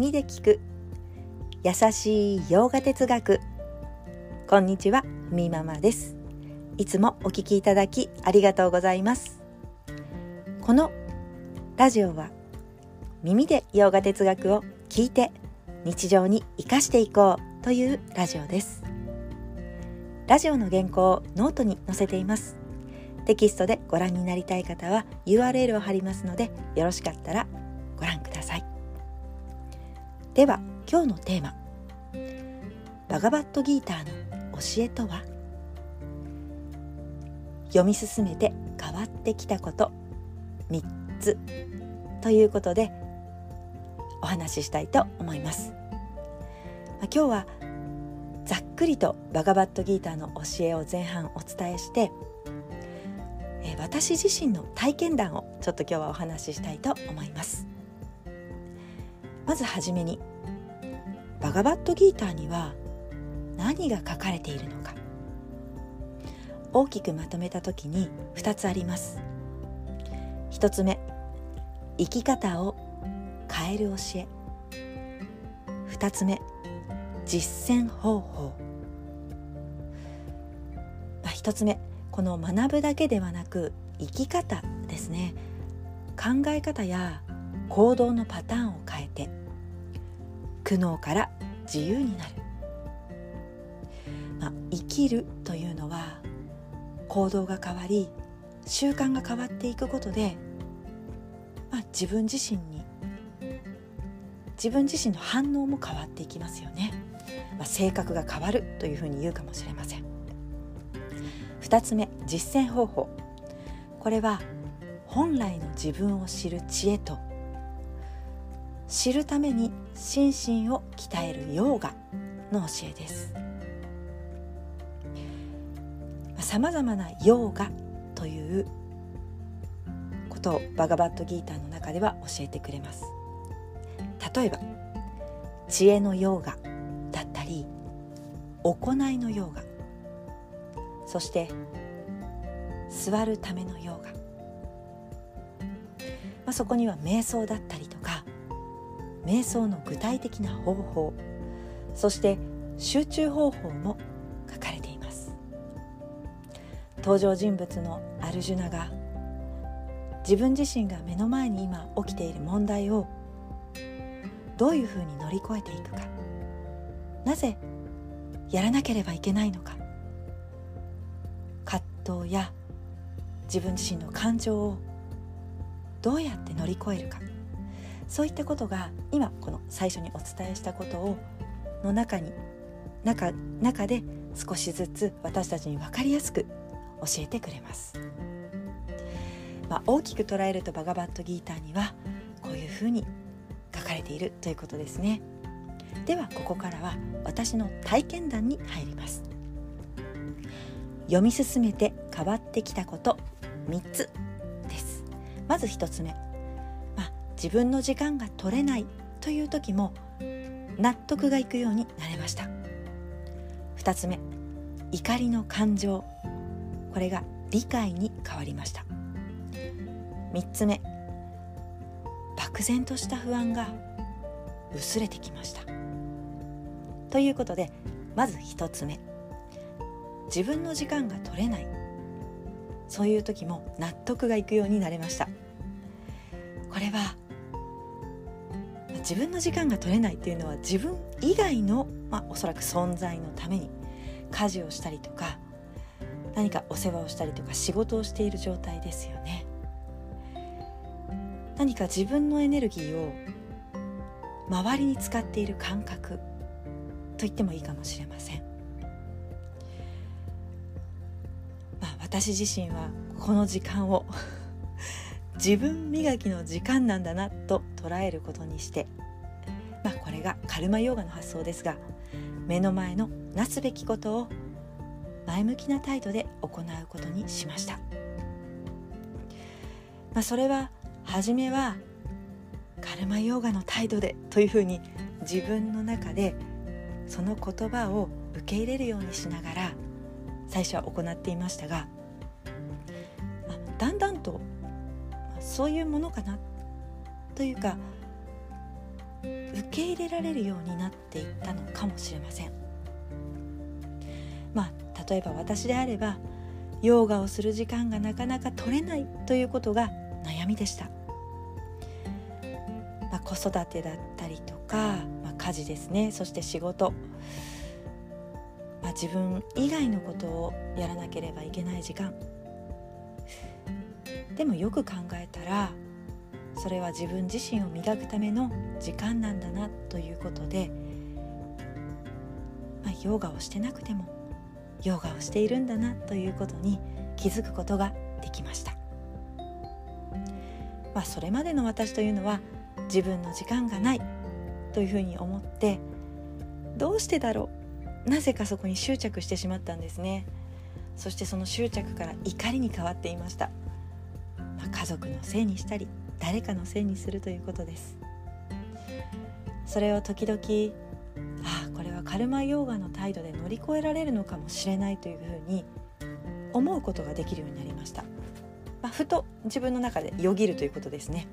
耳で聞く。優しいヨガ哲学。こんにちはみママです。いつもお聞きいただきありがとうございます。このラジオは耳でヨガ哲学を聞いて日常に生かしていこうというラジオです。ラジオの原稿をノートに載せています。テキストでご覧になりたい方は URL を貼りますのでよろしかったらでは今日のテーマ。バガバットギーターの教えとは？読み進めて変わってきたこと。3つ。ということでお話ししたいと思います、まあ、今日はざっくりとバガバットギーターの教えを前半お伝えしてえ私自身の体験談をちょっと今日はお話ししたいと思います。まずはじめにバガバットギーターには何が書かれているのか。大きくまとめた時に2つあります。1つ目生き方を変える教え。2つ目実践方法、まあ、1つ目この学ぶだけではなく生き方ですね。考え方や行動のパターンを変えて苦悩から自由になる、まあ、生きるというのは行動が変わり習慣が変わっていくことで、まあ、自分自身に自分自身の反応も変わっていきますよね、まあ、性格が変わるというふうに言うかもしれません。2つ目実践方法。これは本来の自分を知る知恵と知るために心身を鍛えるヨーガの教えです。さまざまなヨーガということをバガバットギーターの中では教えてくれます。例えば知恵のヨーガだったり行いのヨーガ。そして座るためのヨーガ、まあ、そこには瞑想だったりとか瞑想の具体的な方法そして集中方法も書かれています。登場人物のアルジュナが自分自身が目の前に今起きている問題をどういうふうに乗り越えていくかなぜやらなければいけないのか葛藤や自分自身の感情をどうやって乗り越えるか。そういったことが今この最初にお伝えしたことをの中に中中で少しずつ私たちに分かりやすく教えてくれます、まあ、大きく捉えるとバガバットギーターにはこういうふうに書かれているということですね。ではここからは私の体験談に入ります。読み進めて変わってきたこと3つです。まず1つ目、自分の時間が取れないという時も納得がいくようになれました。2つ目怒りの感情。これが理解に変わりました。3つ目漠然とした不安が薄れてきました。ということでまず1つ目自分の時間が取れない。そういう時も納得がいくようになれました。これは自分の時間が取れないっていうのは自分以外の、まあ、おそらく存在のために家事をしたりとか何かお世話をしたりとか仕事をしている状態ですよね。何か自分のエネルギーを周りに使っている感覚と言ってもいいかもしれません。まあ私自身はこの時間を 自分磨きの時間なんだなと捉えることにしてれがカルマヨーガの発想ですが目の前のなすべきことを前向きな態度で行うことにしました、まあ、それは初めはカルマヨーガの態度でというふうに自分の中でその言葉を受け入れるようにしながら最初は行っていましたがだんだんとそういうものかなというか受け入れられるようになっていったのかもしれません。まあ例えば私であればヨガをする時間がなかなか取れないということが悩みでした、まあ、子育てだったりとか、まあ、家事ですね。そして仕事、まあ、自分以外のことをやらなければいけない時間。でもよく考えたらそれは自分自身を磨くための時間なんだなということで、まあ、ヨガをしてなくてもヨガをしているんだなということに気づくことができました、まあ、それまでの私というのは自分の時間がないというふうに思ってどうしてだろうなぜかそこに執着してしまったんですね。そしてその執着から怒りに変わっていました、まあ、家族のせいにしたり誰かのせいにするということです。それを時々ああこれはカルマヨーガの態度で乗り越えられるのかもしれないというふうに思うことができるようになりました、まあ、ふと自分の中でよぎるということですね。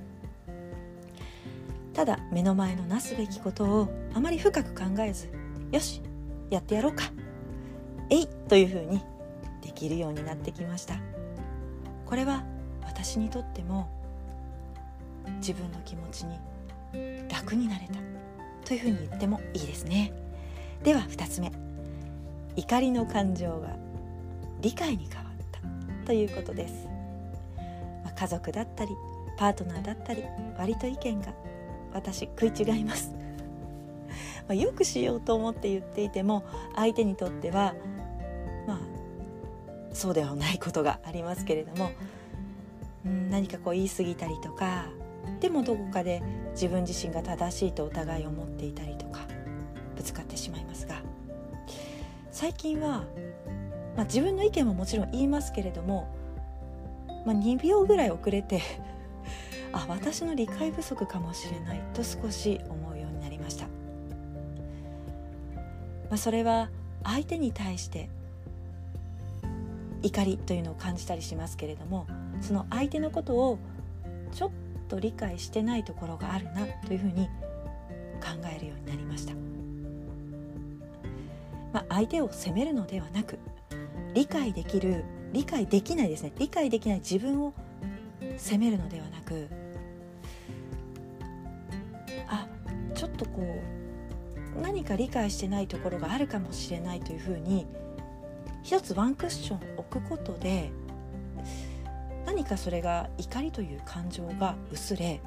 ただ目の前のなすべきことをあまり深く考えずよしやってやろうか。えいというふうにできるようになってきました。これは私にとっても自分の気持ちに楽になれたというふうに言ってもいいですね。では2つ目。怒りの感情が理解に変わったということです、まあ、家族だったりパートナーだったり割と意見が私食い違います。まあよくしようと思って言っていても相手にとってはまあそうではないことがありますけれども、何かこう言い過ぎたりとかでもどこかで自分自身が正しいとお互い思っていたりとかぶつかってしまいますが最近は、まあ、自分の意見ももちろん言いますけれども、まあ、2秒ぐらい遅れて あ私の理解不足かもしれないと少し思うようになりました、まあ、それは相手に対して怒りというのを感じたりしますけれどもその相手のことをちょっと理解してないところがあるなというふうに考えるようになりました、まあ、相手を責めるのではなく理解できる理解できないですね。理解できない自分を責めるのではなくあちょっとこう何か理解してないところがあるかもしれないというふうに一つワンクッション置くことで何かそれが怒りという感情が薄れ、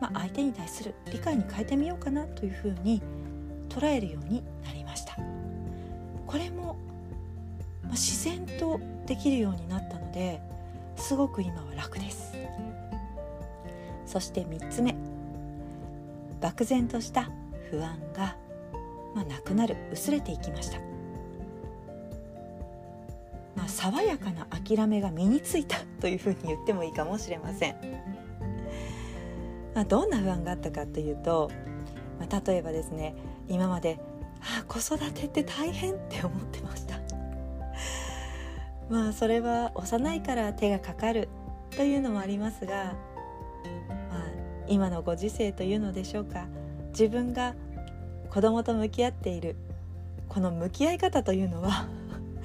まあ、相手に対する理解に変えてみようかなというふうに捉えるようになりました。これも、ま、自然とできるようになったのですごく今は楽です。そして3つ目。漠然とした不安が、まあ、なくなる薄れていきました、爽やかな諦めが身についたというふうに言ってもいいかもしれません。まあ、どんな不安があったかというと、まあ、例えばですね今まで「ああ子育てって大変」って思ってました。まあそれは幼いから手がかかるというのもありますが、まあ、今のご時世というのでしょうか自分が子供と向き合っているこの向き合い方というのは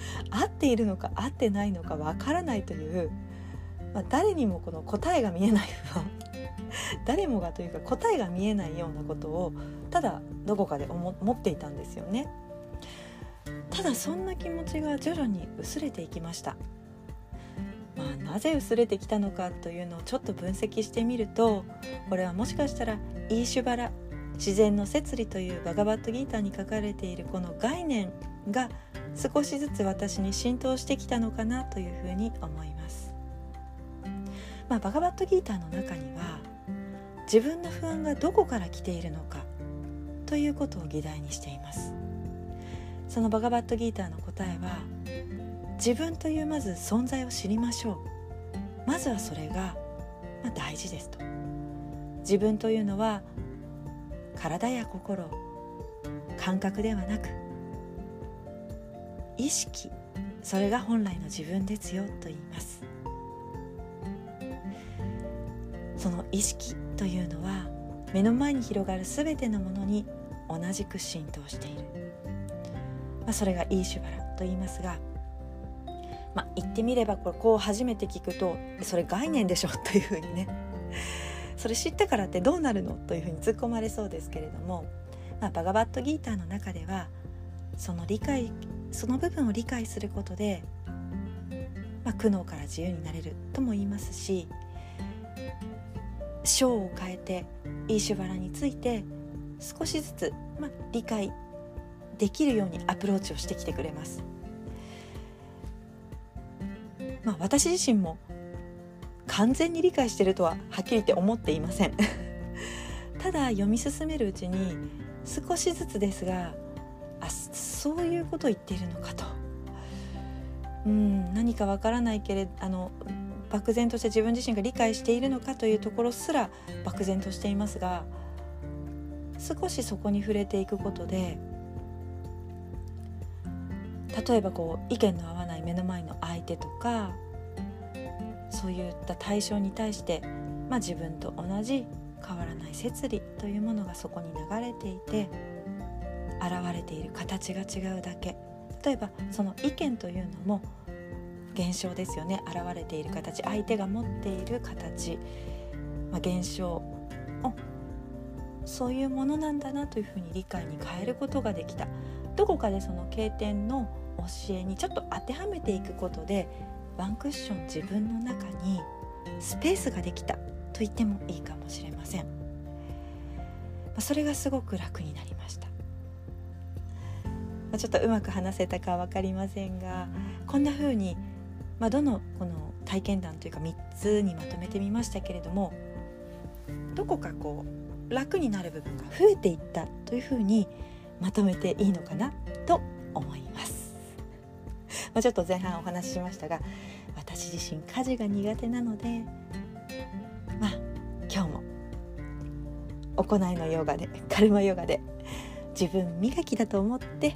合っているのか合ってないのかわからないという、まあ、誰にもこの答えが見えない不安 誰もがというか答えが見えないようなことをただどこかで思っていたんですよね。ただそんな気持ちが徐々に薄れていきました。まあ、なぜ薄れてきたのかというのをちょっと分析してみるとこれはもしかしたらイーシュバラ自然の摂理というバガバットギーターに書かれているこの概念が少しずつ私に浸透してきたのかなというふうに思います。まあ、バガバットギーターの中には自分の不安がどこから来ているのかということを議題にしています。そのバガバットギーターの答えは自分というまず存在を知りましょう。まずはそれが、まあ、大事ですと。自分というのは体や心感覚ではなく意識それが本来の自分ですよと言います。その意識というのは目の前に広がる全てのものに同じく浸透している、まあ、それがイーシュバラと言いますが、まあ、言ってみればこれこう初めて聞くとそれ概念でしょというふうにね。それ知ったからってどうなるのというふうに突っ込まれそうですけれども、まあ、バガバットギーターの中ではその理解その部分を理解することで、まあ、苦悩から自由になれるとも言いますし章を変えてイーシュバラについて少しずつ、まあ、理解できるようにアプローチをしてきてくれます。まあ、私自身も完全に理解してるとははっきり言って思っていません ただ読み進めるうちに少しずつですがそういうことを言っているのかと。うん何かわからないけれどあの漠然として自分自身が理解しているのかというところすら漠然としていますが少しそこに触れていくことで例えばこう意見の合わない目の前の相手とかそういった対象に対して、まあ、自分と同じ変わらない摂理というものがそこに流れていて現れている形が違うだけ。例えばその意見というのも現象ですよね。現れている形。相手が持っている形、まあ、現象を。そういうものなんだなというふうに理解に変えることができた。どこかでその経典の教えにちょっと当てはめていくことでワンクッション自分の中にスペースができた。と言ってもいいかもしれません、それがすごく楽になりました、まあちょっとうまく話せたか分かりませんがこんな風に、まあ、どのこの体験談というか3つにまとめてみましたけれどもどこかこう楽になる部分が増えていったというふうにまとめていいのかなと思います。まあ、ちょっと前半お話ししましたが私自身家事が苦手なのでまあ今日も行いのヨガで カルマヨガで自分磨きだと思って